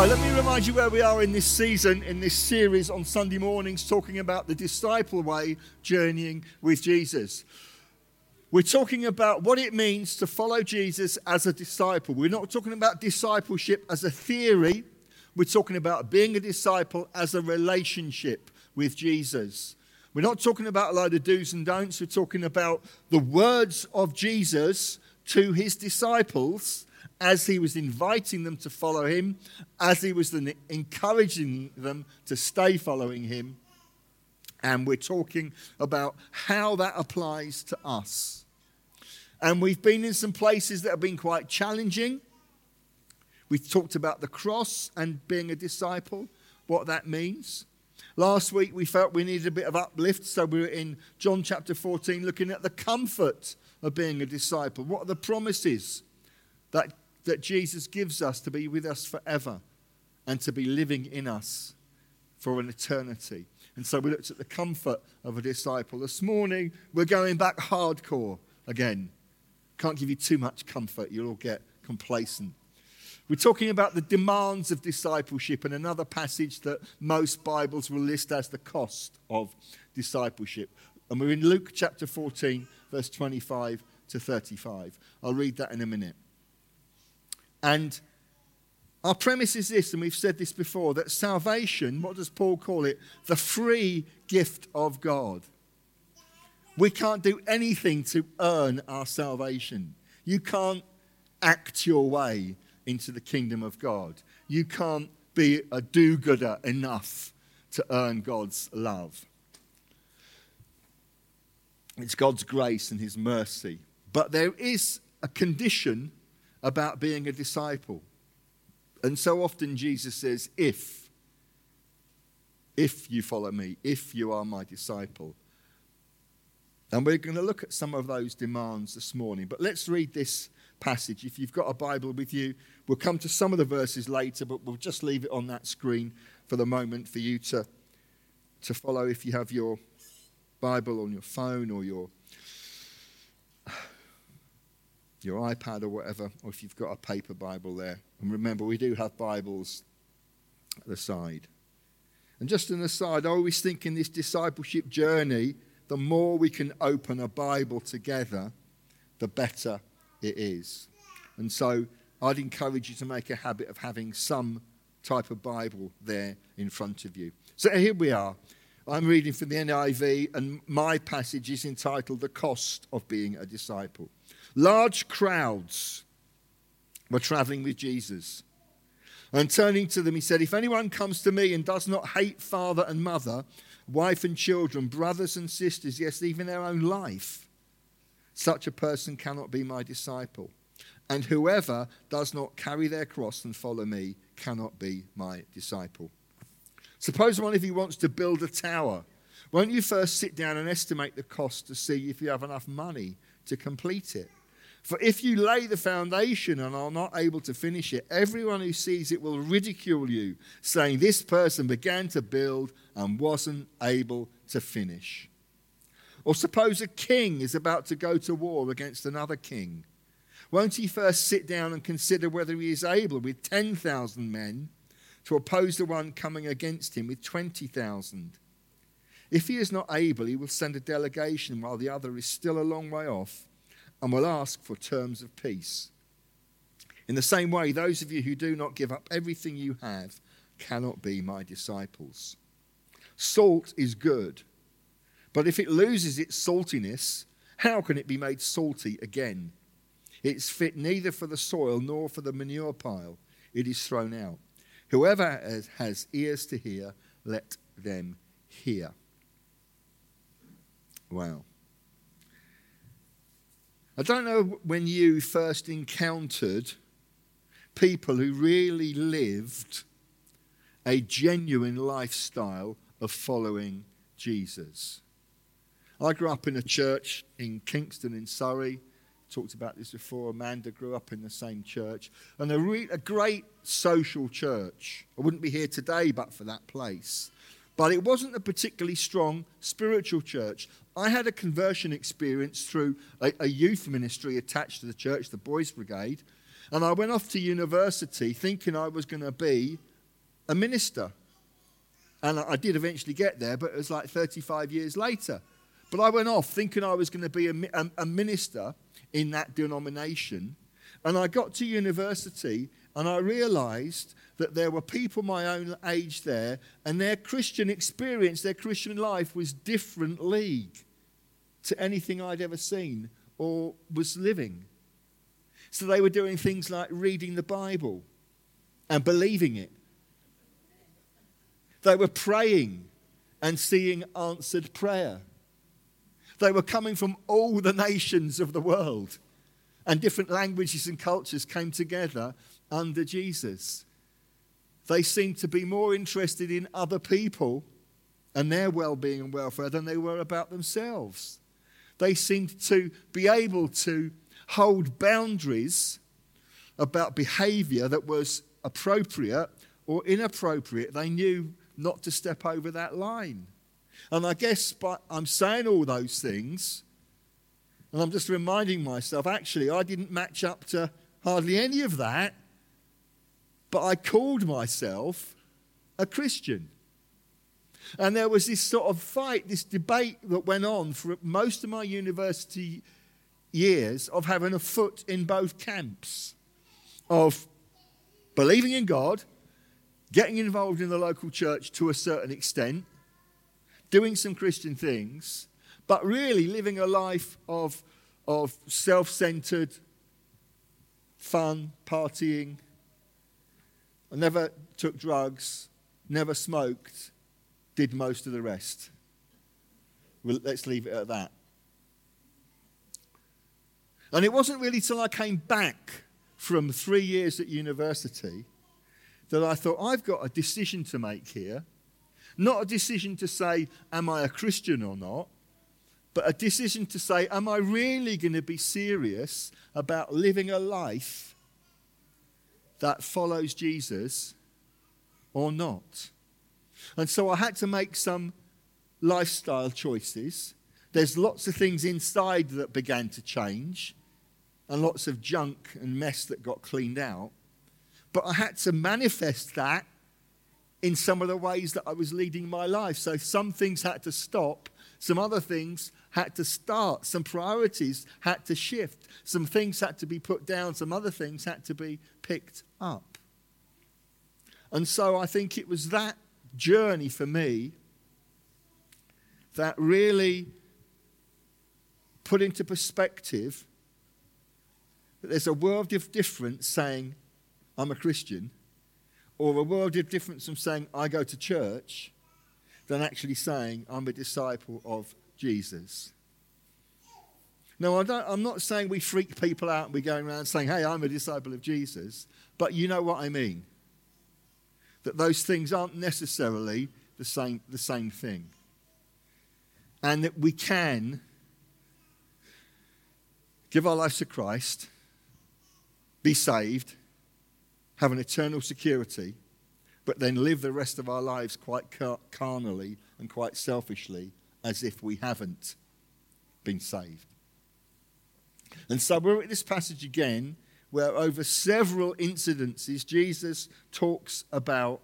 Let me remind you where we are in this season, in this series on Sunday mornings, talking about the disciple way, journeying with Jesus. We're talking about what it means to follow Jesus as a disciple. We're not talking about discipleship as a theory, we're talking about being a disciple as a relationship with Jesus. We're not talking about a load of do's and don'ts, we're talking about the words of Jesus to his disciples as he was inviting them to follow him, as he was encouraging them to stay following him. And we're talking about how that applies to us. And we've been in some places that have been quite challenging. We've talked about the cross and being a disciple, what that means. Last week we felt we needed a bit of uplift, so we were in John chapter 14 looking at the comfort of being a disciple. What are the promises that that Jesus gives us to be with us forever and to be living in us for an eternity. And so we looked at the comfort of a disciple. This morning, we're going back hardcore again. Can't give you too much comfort, you'll all get complacent. We're talking about the demands of discipleship and another passage that most Bibles will list as the cost of discipleship. And we're in Luke chapter 14, verse 25 to 35. I'll read that in a minute. And our premise is this, and we've said this before that salvation, what does Paul call it? The free gift of God. We can't do anything to earn our salvation. You can't act your way into the kingdom of God. You can't be a do gooder enough to earn God's love. It's God's grace and His mercy. But there is a condition about being a disciple. And so often Jesus says, if, if you follow me, if you are my disciple. And we're going to look at some of those demands this morning. But let's read this passage. If you've got a Bible with you, we'll come to some of the verses later, but we'll just leave it on that screen for the moment for you to, to follow if you have your Bible on your phone or your your iPad or whatever, or if you've got a paper Bible there. And remember, we do have Bibles at the side. And just an aside, I always think in this discipleship journey, the more we can open a Bible together, the better it is. And so I'd encourage you to make a habit of having some type of Bible there in front of you. So here we are. I'm reading from the NIV, and my passage is entitled The Cost of Being a Disciple. Large crowds were traveling with Jesus. And turning to them, he said, If anyone comes to me and does not hate father and mother, wife and children, brothers and sisters, yes, even their own life, such a person cannot be my disciple. And whoever does not carry their cross and follow me cannot be my disciple. Suppose one of you wants to build a tower. Won't you first sit down and estimate the cost to see if you have enough money to complete it? For if you lay the foundation and are not able to finish it, everyone who sees it will ridicule you, saying, This person began to build and wasn't able to finish. Or suppose a king is about to go to war against another king. Won't he first sit down and consider whether he is able, with 10,000 men, to oppose the one coming against him with 20,000? If he is not able, he will send a delegation while the other is still a long way off and will ask for terms of peace. In the same way, those of you who do not give up everything you have cannot be my disciples. Salt is good, but if it loses its saltiness, how can it be made salty again? It's fit neither for the soil nor for the manure pile. It is thrown out. Whoever has ears to hear, let them hear. Wow. I don't know when you first encountered people who really lived a genuine lifestyle of following Jesus. I grew up in a church in Kingston in Surrey. Talked about this before. Amanda grew up in the same church. And a, re- a great social church. I wouldn't be here today but for that place. But it wasn't a particularly strong spiritual church. I had a conversion experience through a, a, youth ministry attached to the church, the Boys Brigade. And I went off to university thinking I was going to be a minister. And I did eventually get there, but it was like 35 years later. But I went off thinking I was going to be a, a, a minister in that denomination. And I got to university and I realized that there were people my own age there, and their Christian experience, their Christian life was different league to anything I'd ever seen or was living. So they were doing things like reading the Bible and believing it. They were praying and seeing answered prayer. They were coming from all the nations of the world, and different languages and cultures came together under Jesus. They seemed to be more interested in other people and their well being and welfare than they were about themselves. They seemed to be able to hold boundaries about behavior that was appropriate or inappropriate. They knew not to step over that line. And I guess by, I'm saying all those things, and I'm just reminding myself actually, I didn't match up to hardly any of that, but I called myself a Christian. And there was this sort of fight, this debate that went on for most of my university years of having a foot in both camps of believing in God, getting involved in the local church to a certain extent, doing some Christian things, but really living a life of, of self centered fun, partying. I never took drugs, never smoked, did most of the rest. Well, let's leave it at that. And it wasn't really till I came back from three years at university that I thought, I've got a decision to make here. Not a decision to say, am I a Christian or not, but a decision to say, am I really going to be serious about living a life that follows Jesus or not? And so I had to make some lifestyle choices. There's lots of things inside that began to change, and lots of junk and mess that got cleaned out. But I had to manifest that in some of the ways that I was leading my life. So some things had to stop, some other things had to start, some priorities had to shift, some things had to be put down, some other things had to be picked up. And so I think it was that journey for me that really put into perspective that there's a world of difference saying, I'm a Christian, or a world of difference from saying, I go to church, than actually saying, I'm a disciple of Jesus. Now, I am not saying we freak people out and we're going around saying, hey, I'm a disciple of Jesus, but you know what I mean. That those things aren't necessarily the same, the same thing. And that we can give our lives to Christ be saved, have an eternal security, but then live the rest of our lives quite carnally and quite selfishly as if we haven't been saved. And so we're at this passage again where, over several incidences, Jesus talks about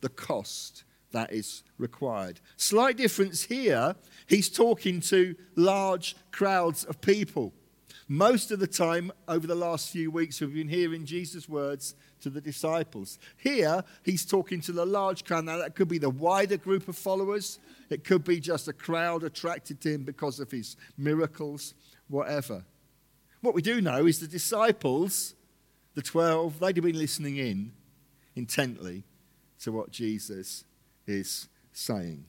the cost that is required. Slight difference here, he's talking to large crowds of people. Most of the time, over the last few weeks, we've been hearing Jesus' words to the disciples. Here, he's talking to the large crowd. Now, that could be the wider group of followers, it could be just a crowd attracted to him because of his miracles, whatever. What we do know is the disciples, the 12, they'd have been listening in intently to what Jesus is saying.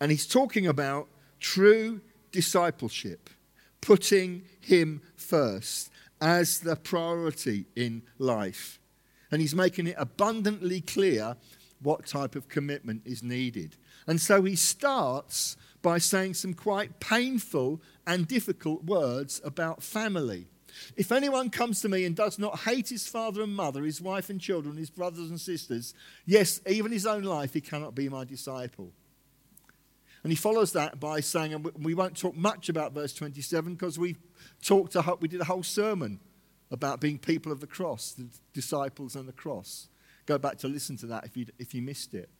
And he's talking about true discipleship, putting Him first as the priority in life. And He's making it abundantly clear what type of commitment is needed. And so He starts by saying some quite painful and difficult words about family. If anyone comes to me and does not hate his father and mother, his wife and children, his brothers and sisters, yes, even his own life, he cannot be my disciple. And he follows that by saying, and we won't talk much about verse 27 because we talked, a, we did a whole sermon about being people of the cross, the disciples and the cross. Go back to listen to that if you, if you missed it.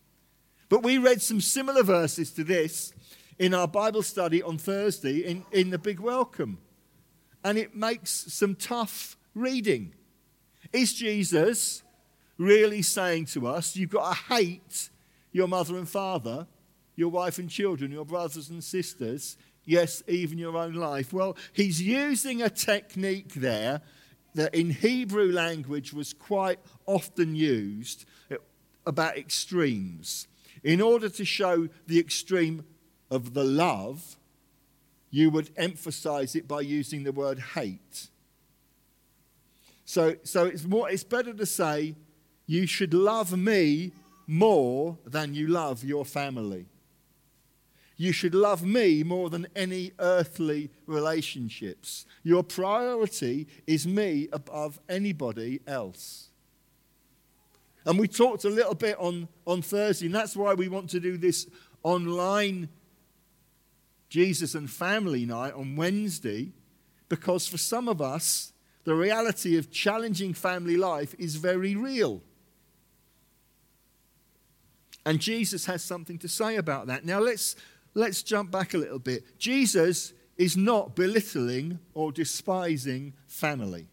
But we read some similar verses to this in our Bible study on Thursday in, in the Big Welcome. And it makes some tough reading. Is Jesus really saying to us, you've got to hate your mother and father, your wife and children, your brothers and sisters, yes, even your own life? Well, he's using a technique there that in Hebrew language was quite often used about extremes. In order to show the extreme of the love, you would emphasize it by using the word hate. So, so it's, more, it's better to say, you should love me more than you love your family. You should love me more than any earthly relationships. Your priority is me above anybody else. And we talked a little bit on, on Thursday, and that's why we want to do this online Jesus and family night on Wednesday, because for some of us, the reality of challenging family life is very real. And Jesus has something to say about that. Now let's let's jump back a little bit. Jesus is not belittling or despising family.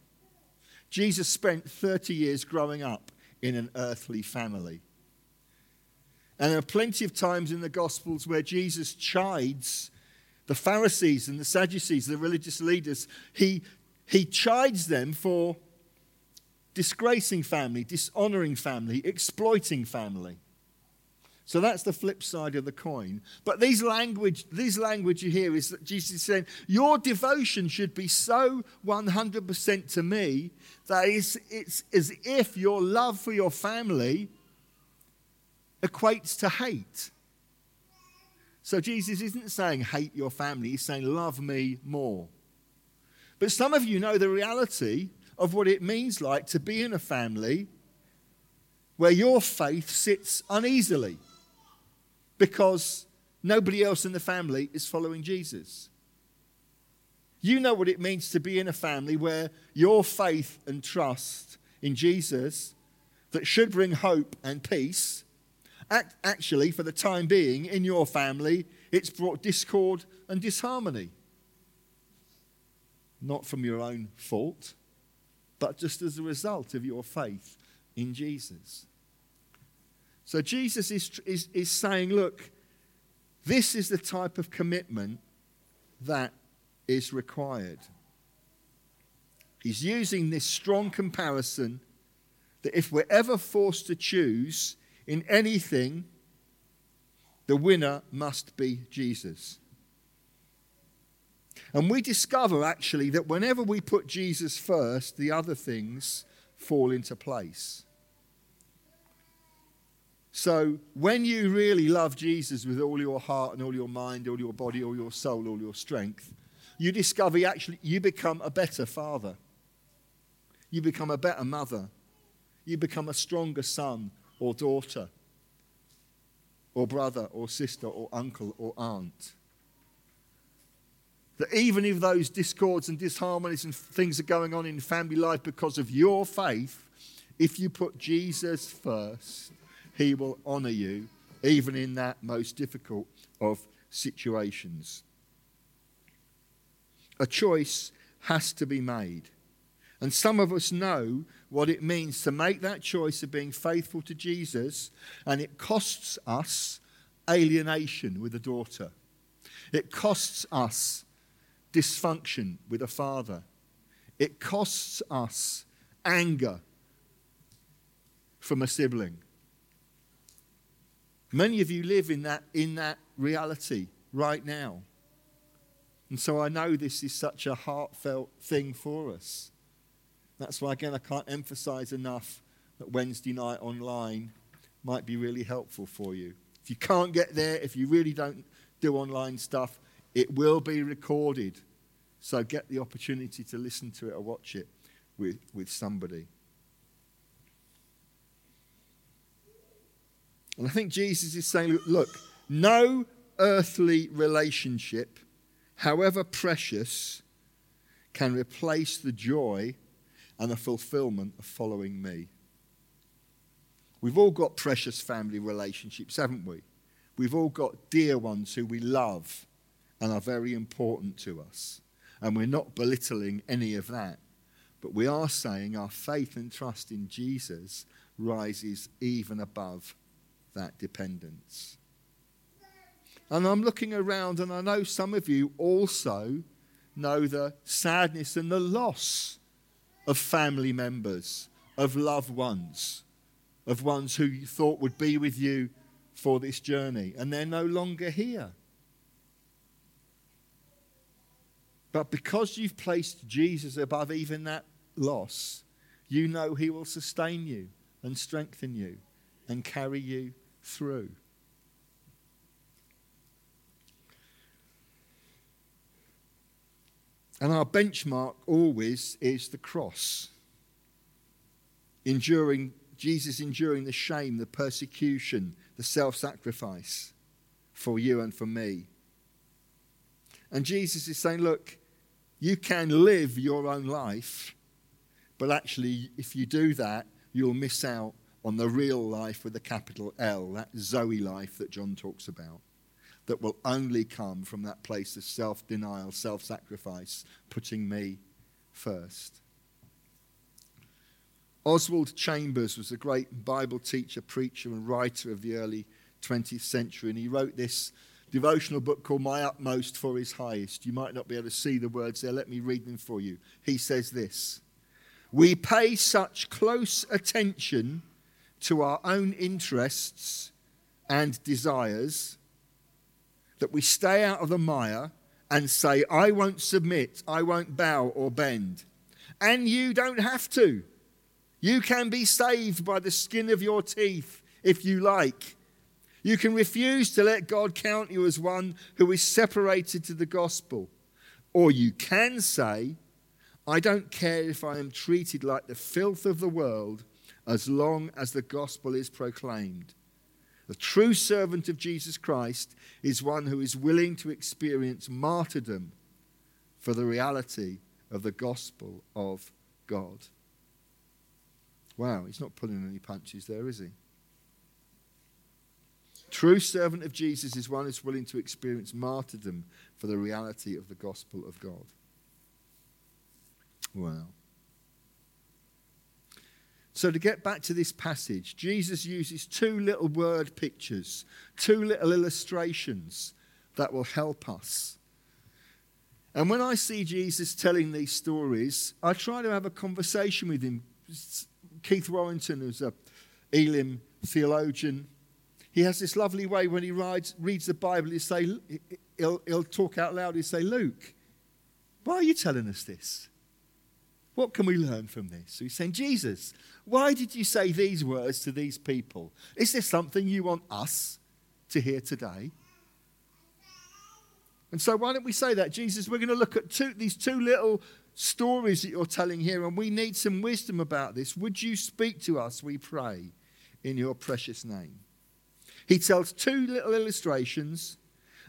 Jesus spent 30 years growing up in an earthly family. And there are plenty of times in the Gospels where Jesus chides the Pharisees and the Sadducees, the religious leaders. He, he chides them for disgracing family, dishonoring family, exploiting family. So that's the flip side of the coin. But these language, these language you hear is that Jesus is saying, Your devotion should be so 100% to me that it's, it's as if your love for your family equates to hate. So Jesus isn't saying hate your family, he's saying love me more. But some of you know the reality of what it means like to be in a family where your faith sits uneasily because nobody else in the family is following Jesus. You know what it means to be in a family where your faith and trust in Jesus that should bring hope and peace, act, actually, for the time being, in your family, it's brought discord and disharmony. Not from your own fault, but just as a result of your faith in Jesus. So Jesus is, is, is saying, look, this is the type of commitment that is required. He's using this strong comparison that if we're ever forced to choose in anything, the winner must be Jesus. And we discover actually that whenever we put Jesus first, the other things fall into place. So when you really love Jesus with all your heart and all your mind, all your body, all your soul, all your strength, you discover you actually you become a better father. You become a better mother. You become a stronger son or daughter or brother or sister or uncle or aunt. That even if those discords and disharmonies and things are going on in family life because of your faith, if you put Jesus first, he will honor you, even in that most difficult of situations. A choice has to be made. And some of us know what it means to make that choice of being faithful to Jesus, and it costs us alienation with a daughter. It costs us dysfunction with a father. It costs us anger from a sibling. Many of you live in that, in that reality right now. And so I know this is such a heartfelt thing for us. That's why, again, I can't emphasize enough that Wednesday night online might be really helpful for you. If you can't get there, if you really don't do online stuff, it will be recorded. So get the opportunity to listen to it or watch it with, with somebody. And I think Jesus is saying, look, no earthly relationship, however precious, can replace the joy and the fulfillment of following me. We've all got precious family relationships, haven't we? We've all got dear ones who we love and are very important to us. And we're not belittling any of that. But we are saying our faith and trust in Jesus rises even above that dependence. And I'm looking around, and I know some of you also know the sadness and the loss of family members, of loved ones, of ones who you thought would be with you for this journey, and they're no longer here. But because you've placed Jesus above even that loss, you know He will sustain you and strengthen you and carry you through. And our benchmark always is the cross. Enduring, Jesus enduring the shame, the persecution, the self sacrifice for you and for me. And Jesus is saying, look, you can live your own life, but actually, if you do that, you'll miss out on the real life with a capital L, that Zoe life that John talks about that will only come from that place of self denial, self sacrifice, putting me first. Oswald Chambers was a great Bible teacher, preacher, and writer of the early 20th century, and he wrote this devotional book called My Utmost for His Highest. You might not be able to see the words there. Let me read them for you. He says this We pay such close attention to our own interests and desires that we stay out of the mire and say, I won't submit, I won't bow or bend. And you don't have to. You can be saved by the skin of your teeth if you like. You can refuse to let God count you as one who is separated to the gospel. Or you can say, I don't care if I am treated like the filth of the world as long as the gospel is proclaimed. The true servant of Jesus Christ is one who is willing to experience martyrdom for the reality of the gospel of God. Wow, he's not pulling any punches there, is he? True servant of Jesus is one who's willing to experience martyrdom for the reality of the gospel of God. Wow. So, to get back to this passage, Jesus uses two little word pictures, two little illustrations that will help us. And when I see Jesus telling these stories, I try to have a conversation with him. Keith Warrington, who's a Elim theologian, he has this lovely way when he rides, reads the Bible, he'll, say, he'll, he'll talk out loud, he'll say, Luke, why are you telling us this? What can we learn from this? So he's saying, Jesus, why did you say these words to these people? Is there something you want us to hear today? And so, why don't we say that? Jesus, we're going to look at two, these two little stories that you're telling here, and we need some wisdom about this. Would you speak to us, we pray, in your precious name? He tells two little illustrations,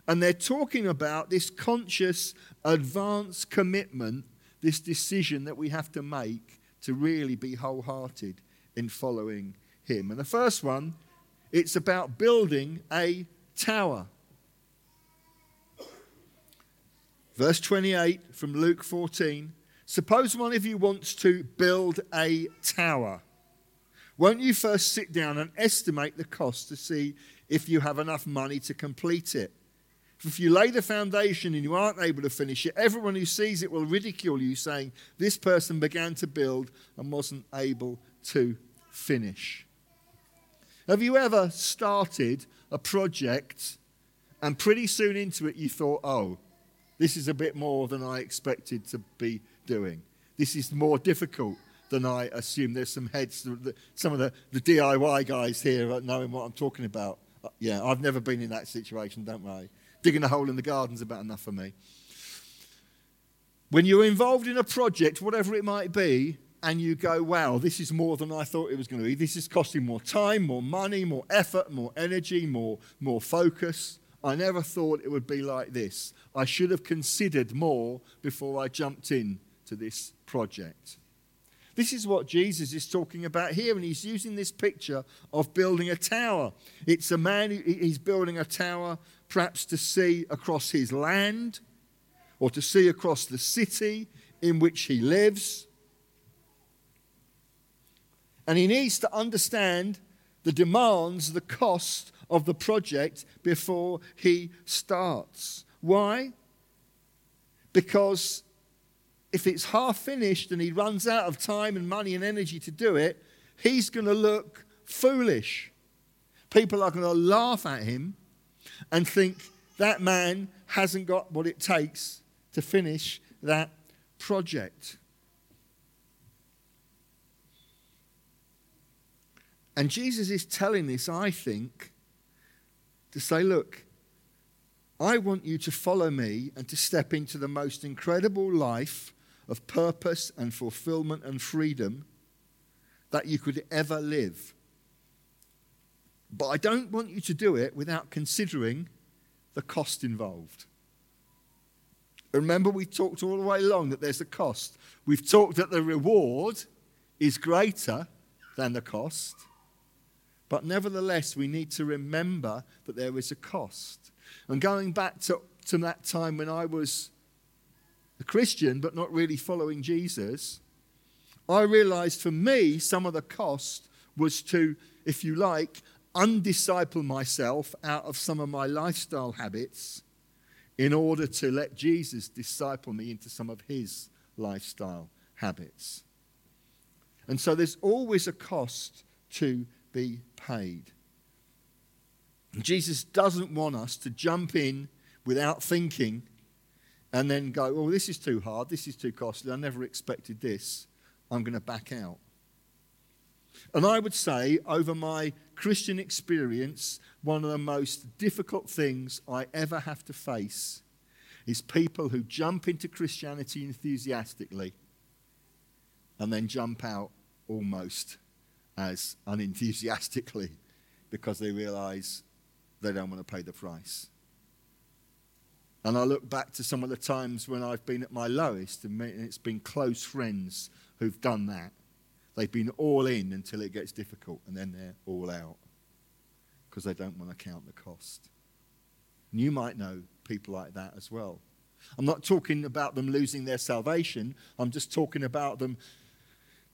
and they're talking about this conscious, advanced commitment this decision that we have to make to really be wholehearted in following Him. And the first one, it's about building a tower. Verse 28 from Luke 14 Suppose one of you wants to build a tower. Won't you first sit down and estimate the cost to see if you have enough money to complete it? If you lay the foundation and you aren't able to finish it, everyone who sees it will ridicule you, saying, This person began to build and wasn't able to finish. Have you ever started a project and pretty soon into it you thought, Oh, this is a bit more than I expected to be doing? This is more difficult than I assumed. There's some heads, some of the, the DIY guys here knowing what I'm talking about. Uh, yeah, I've never been in that situation, don't worry digging a hole in the garden's about enough for me. When you're involved in a project, whatever it might be, and you go, wow, this is more than I thought it was going to be. This is costing more time, more money, more effort, more energy, more, more focus. I never thought it would be like this. I should have considered more before I jumped in to this project. This is what Jesus is talking about here, and he's using this picture of building a tower. It's a man, he's building a tower perhaps to see across his land or to see across the city in which he lives. And he needs to understand the demands, the cost of the project before he starts. Why? Because if it's half finished and he runs out of time and money and energy to do it, he's going to look foolish. People are going to laugh at him and think that man hasn't got what it takes to finish that project. And Jesus is telling this, I think, to say, look, I want you to follow me and to step into the most incredible life of purpose and fulfillment and freedom that you could ever live. But I don't want you to do it without considering the cost involved. Remember, we talked all the way along that there's a cost. We've talked that the reward is greater than the cost. But nevertheless, we need to remember that there is a cost. And going back to, to that time when I was a Christian but not really following Jesus, I realized for me some of the cost was to, if you like, undisciple myself out of some of my lifestyle habits in order to let Jesus disciple me into some of his lifestyle habits. And so there's always a cost to be paid. Jesus doesn't want us to jump in without thinking and then go, oh, this is too hard, this is too costly, I never expected this, I'm going to back out. And I would say, over my Christian experience, one of the most difficult things I ever have to face is people who jump into Christianity enthusiastically and then jump out almost as unenthusiastically because they realize they don't want to pay the price. And I look back to some of the times when I've been at my lowest, and it's been close friends who've done that. They've been all in until it gets difficult, and then they're all out because they don't want to count the cost. And you might know people like that as well. I'm not talking about them losing their salvation, I'm just talking about them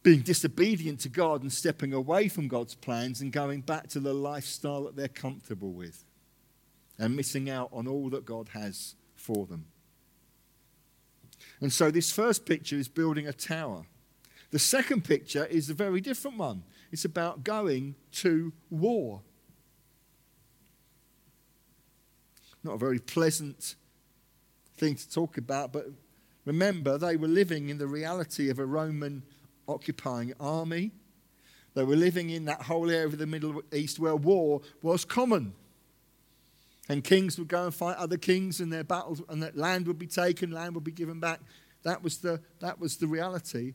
being disobedient to God and stepping away from God's plans and going back to the lifestyle that they're comfortable with and missing out on all that God has for them. And so this first picture is building a tower. The second picture is a very different one. It's about going to war. Not a very pleasant thing to talk about, but remember, they were living in the reality of a Roman occupying army. They were living in that whole area of the Middle East where war was common. And kings would go and fight other kings, and their battles, and that land would be taken, land would be given back. That was the, that was the reality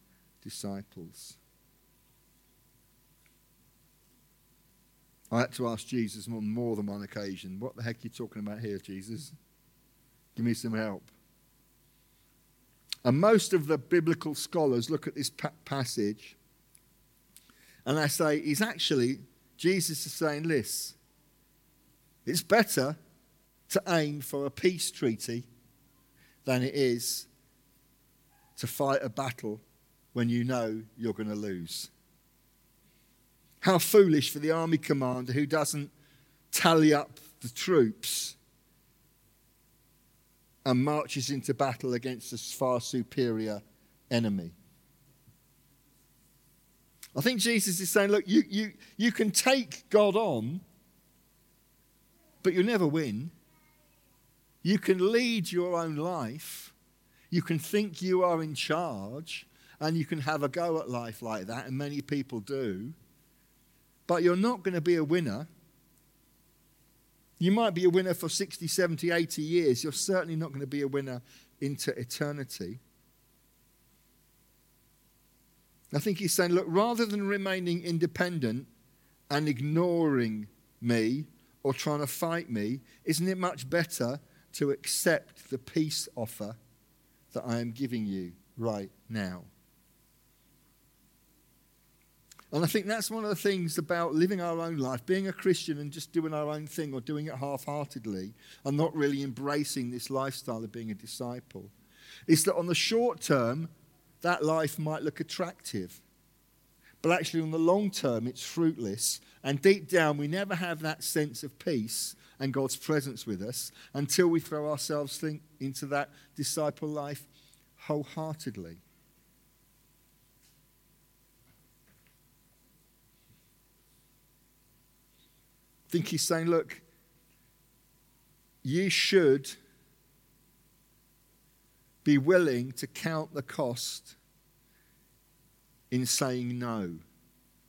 disciples. I had to ask Jesus on more than one occasion, What the heck are you talking about here, Jesus? Give me some help. And most of the biblical scholars look at this pa- passage and they say, He's actually, Jesus is saying this it's better to aim for a peace treaty than it is to fight a battle when you know you're going to lose. How foolish for the army commander who doesn't tally up the troops and marches into battle against a far superior enemy. I think Jesus is saying, look, you, you, you can take God on but you'll never win. You can lead your own life. You can think you are in charge, and you can have a go at life like that, and many people do. But you're not going to be a winner. You might be a winner for 60, 70, 80 years. You're certainly not going to be a winner into eternity. I think he's saying, look, rather than remaining independent and ignoring me or trying to fight me, isn't it much better to accept the peace offer that I am giving you right now? And I think that's one of the things about living our own life, being a Christian and just doing our own thing or doing it half heartedly and not really embracing this lifestyle of being a disciple, is that on the short term, that life might look attractive. But actually, on the long term, it's fruitless. And deep down, we never have that sense of peace and God's presence with us until we throw ourselves into that disciple life wholeheartedly. Think he's saying, look, you should be willing to count the cost in saying no.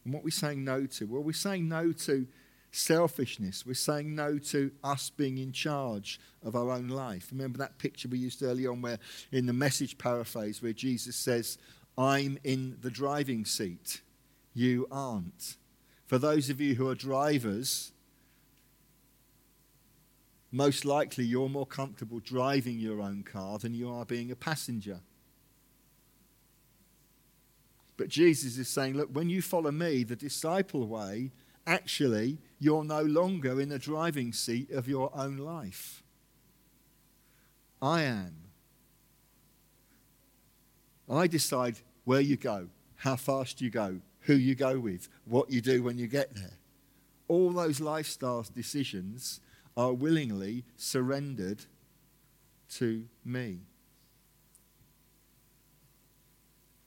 And what are we saying no to? Well, we're saying no to selfishness. We're saying no to us being in charge of our own life. Remember that picture we used earlier on where in the message paraphrase where Jesus says, I'm in the driving seat. You aren't. For those of you who are drivers, most likely you're more comfortable driving your own car than you are being a passenger. But Jesus is saying, look, when you follow me, the disciple way, actually, you're no longer in the driving seat of your own life. I am. I decide where you go, how fast you go, who you go with, what you do when you get there. All those lifestyle decisions are willingly surrendered to me.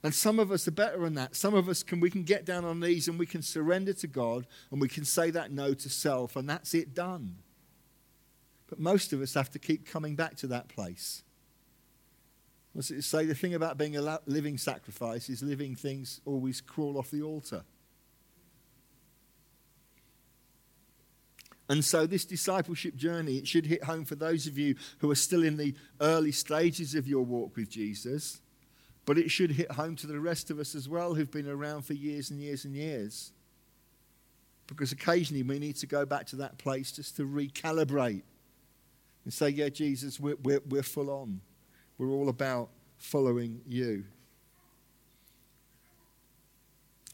And some of us are better than that. Some of us can we can get down on knees and we can surrender to God and we can say that no to self and that's it done. But most of us have to keep coming back to that place. What's it say? The thing about being a living sacrifice is living things always crawl off the altar. And so, this discipleship journey, it should hit home for those of you who are still in the early stages of your walk with Jesus, but it should hit home to the rest of us as well who've been around for years and years and years. Because occasionally we need to go back to that place just to recalibrate and say, Yeah, Jesus, we're, we're, we're full on. We're all about following you.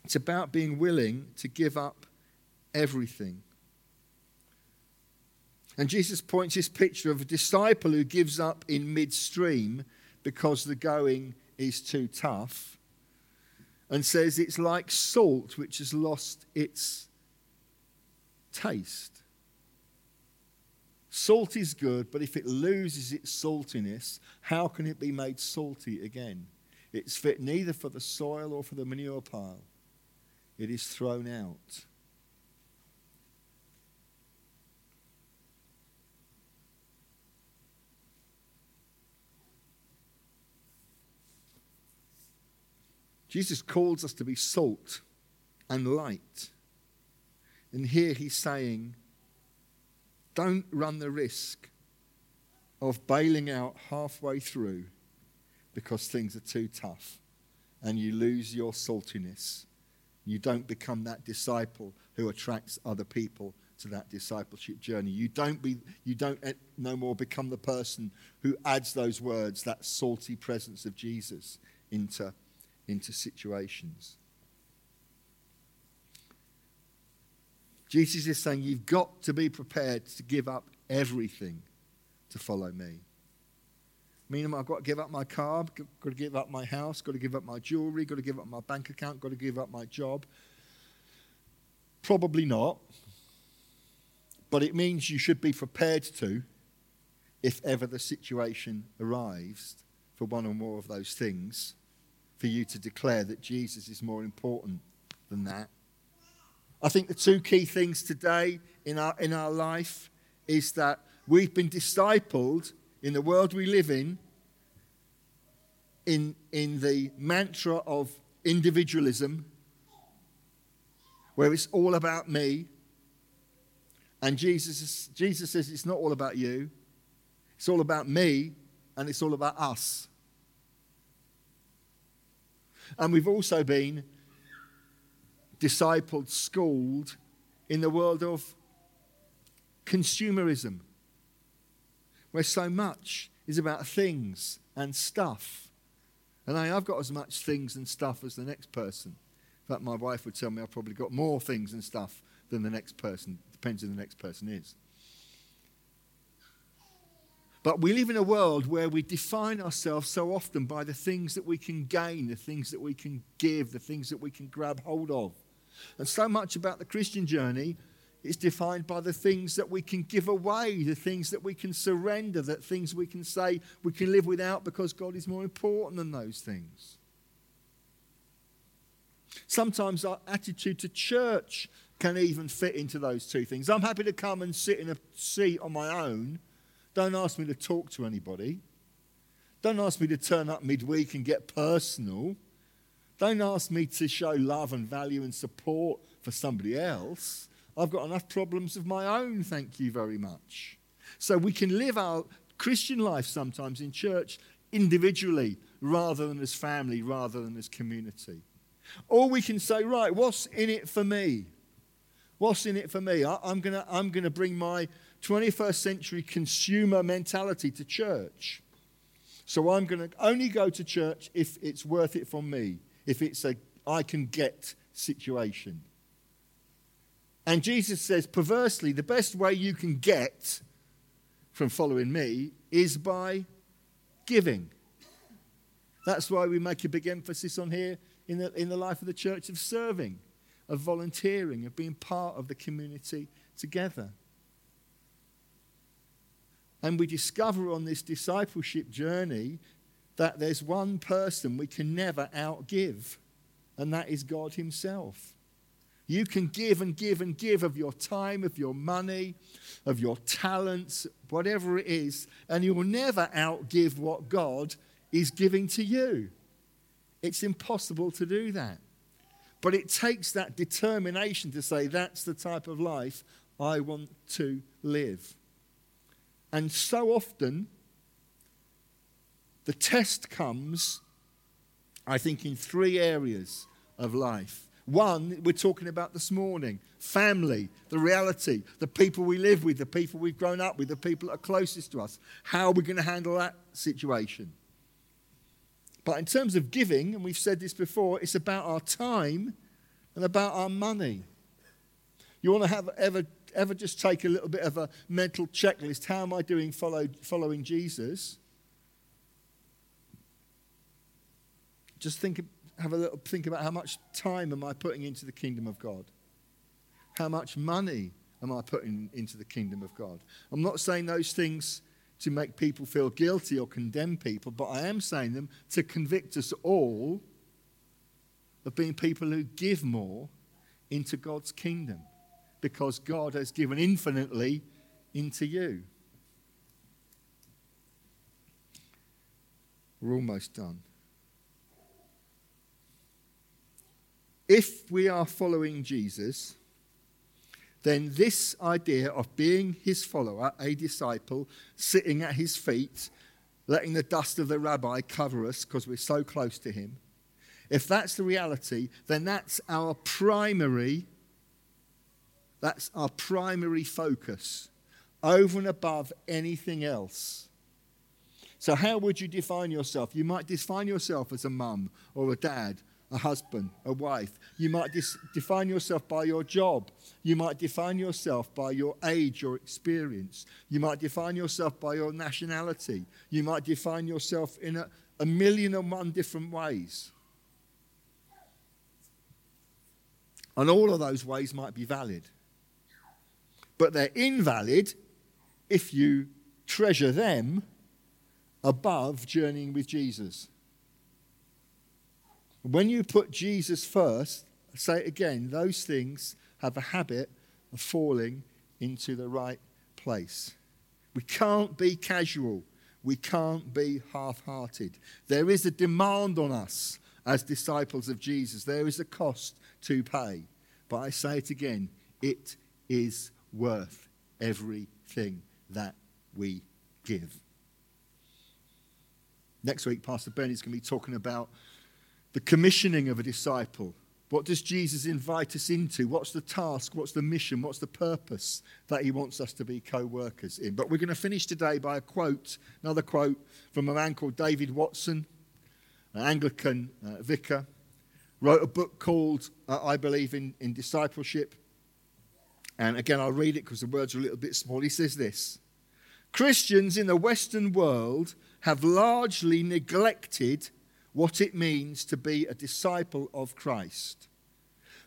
It's about being willing to give up everything and Jesus points this picture of a disciple who gives up in midstream because the going is too tough and says it's like salt which has lost its taste. Salt is good, but if it loses its saltiness, how can it be made salty again? It's fit neither for the soil or for the manure pile. It is thrown out. Jesus calls us to be salt and light. And here he's saying, don't run the risk of bailing out halfway through because things are too tough and you lose your saltiness. You don't become that disciple who attracts other people to that discipleship journey. You don't, be, you don't no more become the person who adds those words, that salty presence of Jesus, into into situations. Jesus is saying you've got to be prepared to give up everything to follow me. Meaning, I've got to give up my car, got to give up my house, got to give up my jewelry, got to give up my bank account, got to give up my job. Probably not. But it means you should be prepared to, if ever the situation arrives for one or more of those things, for you to declare that Jesus is more important than that. I think the two key things today in our, in our life is that we've been discipled in the world we live in in, in the mantra of individualism, where it's all about me. And Jesus, Jesus says it's not all about you, it's all about me, and it's all about us. And we've also been discipled, schooled in the world of consumerism, where so much is about things and stuff. And I, I've got as much things and stuff as the next person. In fact, my wife would tell me I've probably got more things and stuff than the next person. Depends who the next person is. But we live in a world where we define ourselves so often by the things that we can gain, the things that we can give, the things that we can grab hold of. And so much about the Christian journey is defined by the things that we can give away, the things that we can surrender, the things we can say we can live without because God is more important than those things. Sometimes our attitude to church can even fit into those two things. I'm happy to come and sit in a seat on my own don't ask me to talk to anybody. Don't ask me to turn up midweek and get personal. Don't ask me to show love and value and support for somebody else. I've got enough problems of my own, thank you very much. So we can live our Christian life sometimes in church individually rather than as family, rather than as community. Or we can say, right, what's in it for me? What's in it for me? I, am going to I'm going to bring my 21st century consumer mentality to church. So I'm going to only go to church if it's worth it for me, if it's a I can get situation. And Jesus says, perversely, the best way you can get from following me is by giving. That's why we make a big emphasis on here in the, in the life of the church of serving, of volunteering, of being part of the community together. And we discover on this discipleship journey that there's one person we can never outgive, and that is God Himself. You can give and give and give of your time, of your money, of your talents, whatever it is, and you will never outgive what God is giving to you. It's impossible to do that. But it takes that determination to say, that's the type of life I want to live. And so often, the test comes, I think, in three areas of life. One, we're talking about this morning family, the reality, the people we live with, the people we've grown up with, the people that are closest to us. How are we going to handle that situation? But in terms of giving, and we've said this before, it's about our time and about our money. You want to have ever ever just take a little bit of a mental checklist how am I doing follow, following Jesus? Just think, have a little think about how much time am I putting into the kingdom of God? How much money am I putting into the kingdom of God? I'm not saying those things to make people feel guilty or condemn people, but I am saying them to convict us all of being people who give more into God's kingdom because God has given infinitely into you. We're almost done. If we are following Jesus, then this idea of being his follower, a disciple, sitting at his feet, letting the dust of the rabbi cover us because we're so close to him, if that's the reality, then that's our primary that's our primary focus over and above anything else. So, how would you define yourself? You might define yourself as a mum or a dad, a husband, a wife. You might dis- define yourself by your job. You might define yourself by your age or experience. You might define yourself by your nationality. You might define yourself in a, a million and one different ways. And all of those ways might be valid but they're invalid if you treasure them above journeying with Jesus. When you put Jesus first, say it again, those things have a habit of falling into the right place. We can't be casual We can't be half hearted. There is a demand on us as disciples of Jesus, there is a cost to pay. But I say it again it is worth everything that we give. Next week, Pastor Benny's going to be talking about the commissioning of a disciple. What does Jesus invite us into? What's the task? What's the mission? What's the purpose that he wants us to be co workers in? But we're going to finish today by a quote, another quote from a man called David Watson, an Anglican uh, vicar. Wrote a book called, uh, I Believe in, in Discipleship. And again, I'll read it because the words are a little bit small. He says this Christians in the Western world have largely neglected what it means to be a disciple of Christ.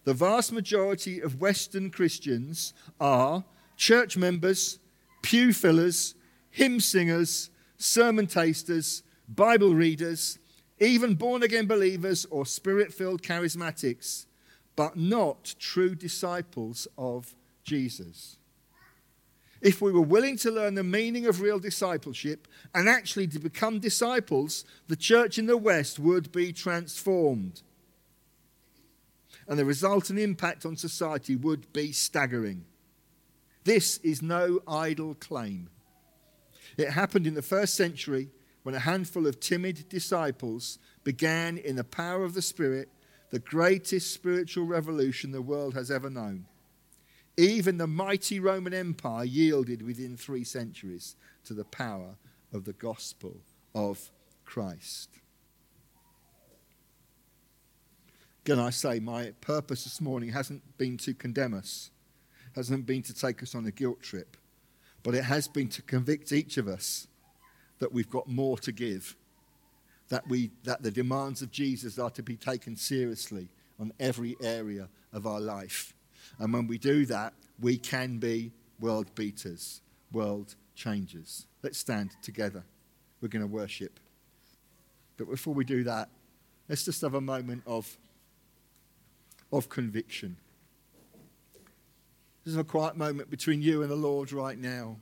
The vast majority of Western Christians are church members, pew fillers, hymn singers, sermon tasters, Bible readers, even born again believers or spirit filled charismatics, but not true disciples of Jesus if we were willing to learn the meaning of real discipleship and actually to become disciples, the church in the West would be transformed. And the resultant impact on society would be staggering. This is no idle claim. It happened in the first century when a handful of timid disciples began, in the power of the Spirit, the greatest spiritual revolution the world has ever known. Even the mighty Roman Empire yielded within three centuries to the power of the gospel of Christ. Can I say my purpose this morning hasn't been to condemn us, hasn't been to take us on a guilt trip, but it has been to convict each of us that we've got more to give, that, we, that the demands of Jesus are to be taken seriously on every area of our life. And when we do that, we can be world beaters, world changers. Let's stand together. We're going to worship. But before we do that, let's just have a moment of, of conviction. This is a quiet moment between you and the Lord right now.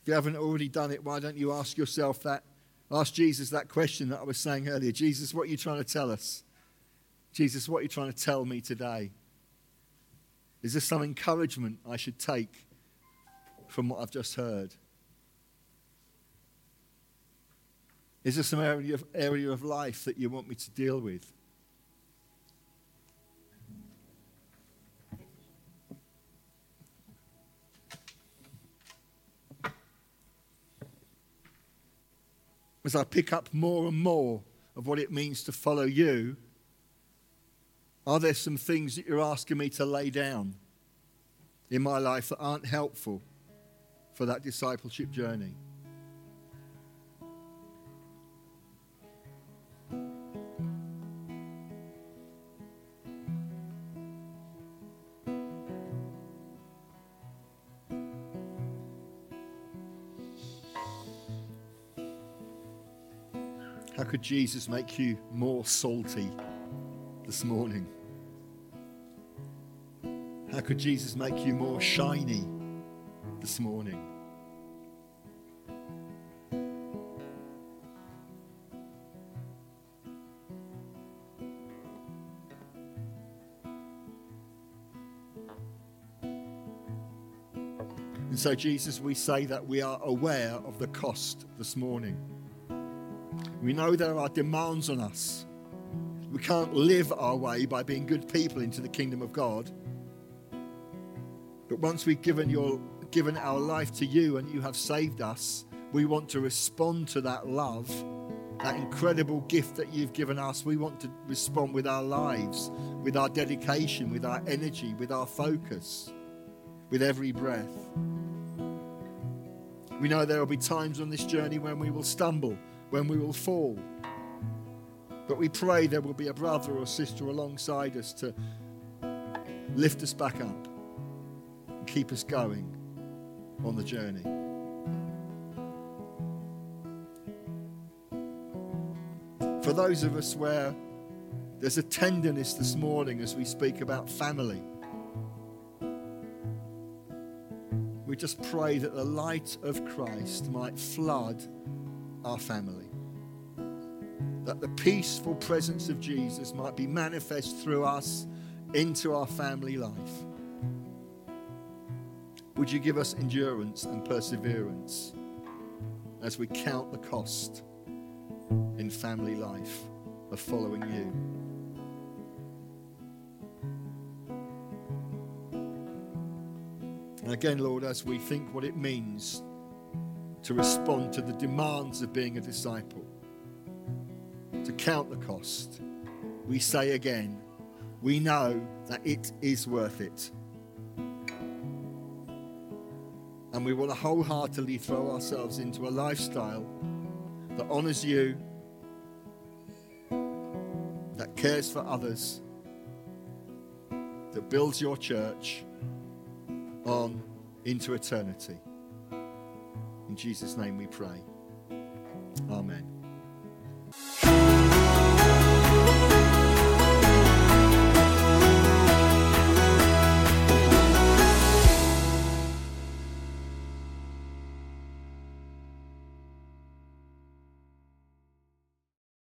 If you haven't already done it, why don't you ask yourself that? Ask Jesus that question that I was saying earlier. Jesus, what are you trying to tell us? Jesus, what are you trying to tell me today? Is there some encouragement I should take from what I've just heard? Is there some area of, area of life that you want me to deal with? As I pick up more and more of what it means to follow you, are there some things that you're asking me to lay down in my life that aren't helpful for that discipleship journey? How could Jesus make you more salty this morning? How could Jesus make you more shiny this morning? And so, Jesus, we say that we are aware of the cost this morning. We know there are demands on us. We can't live our way by being good people into the kingdom of God. Once we've given, your, given our life to you and you have saved us, we want to respond to that love, that incredible gift that you've given us. We want to respond with our lives, with our dedication, with our energy, with our focus, with every breath. We know there will be times on this journey when we will stumble, when we will fall. But we pray there will be a brother or sister alongside us to lift us back up keep us going on the journey. For those of us where there's a tenderness this morning as we speak about family, we just pray that the light of Christ might flood our family. That the peaceful presence of Jesus might be manifest through us into our family life. Would you give us endurance and perseverance as we count the cost in family life of following you? And again, Lord, as we think what it means to respond to the demands of being a disciple, to count the cost, we say again, we know that it is worth it. And we want to wholeheartedly throw ourselves into a lifestyle that honors you, that cares for others, that builds your church on into eternity. In Jesus' name we pray.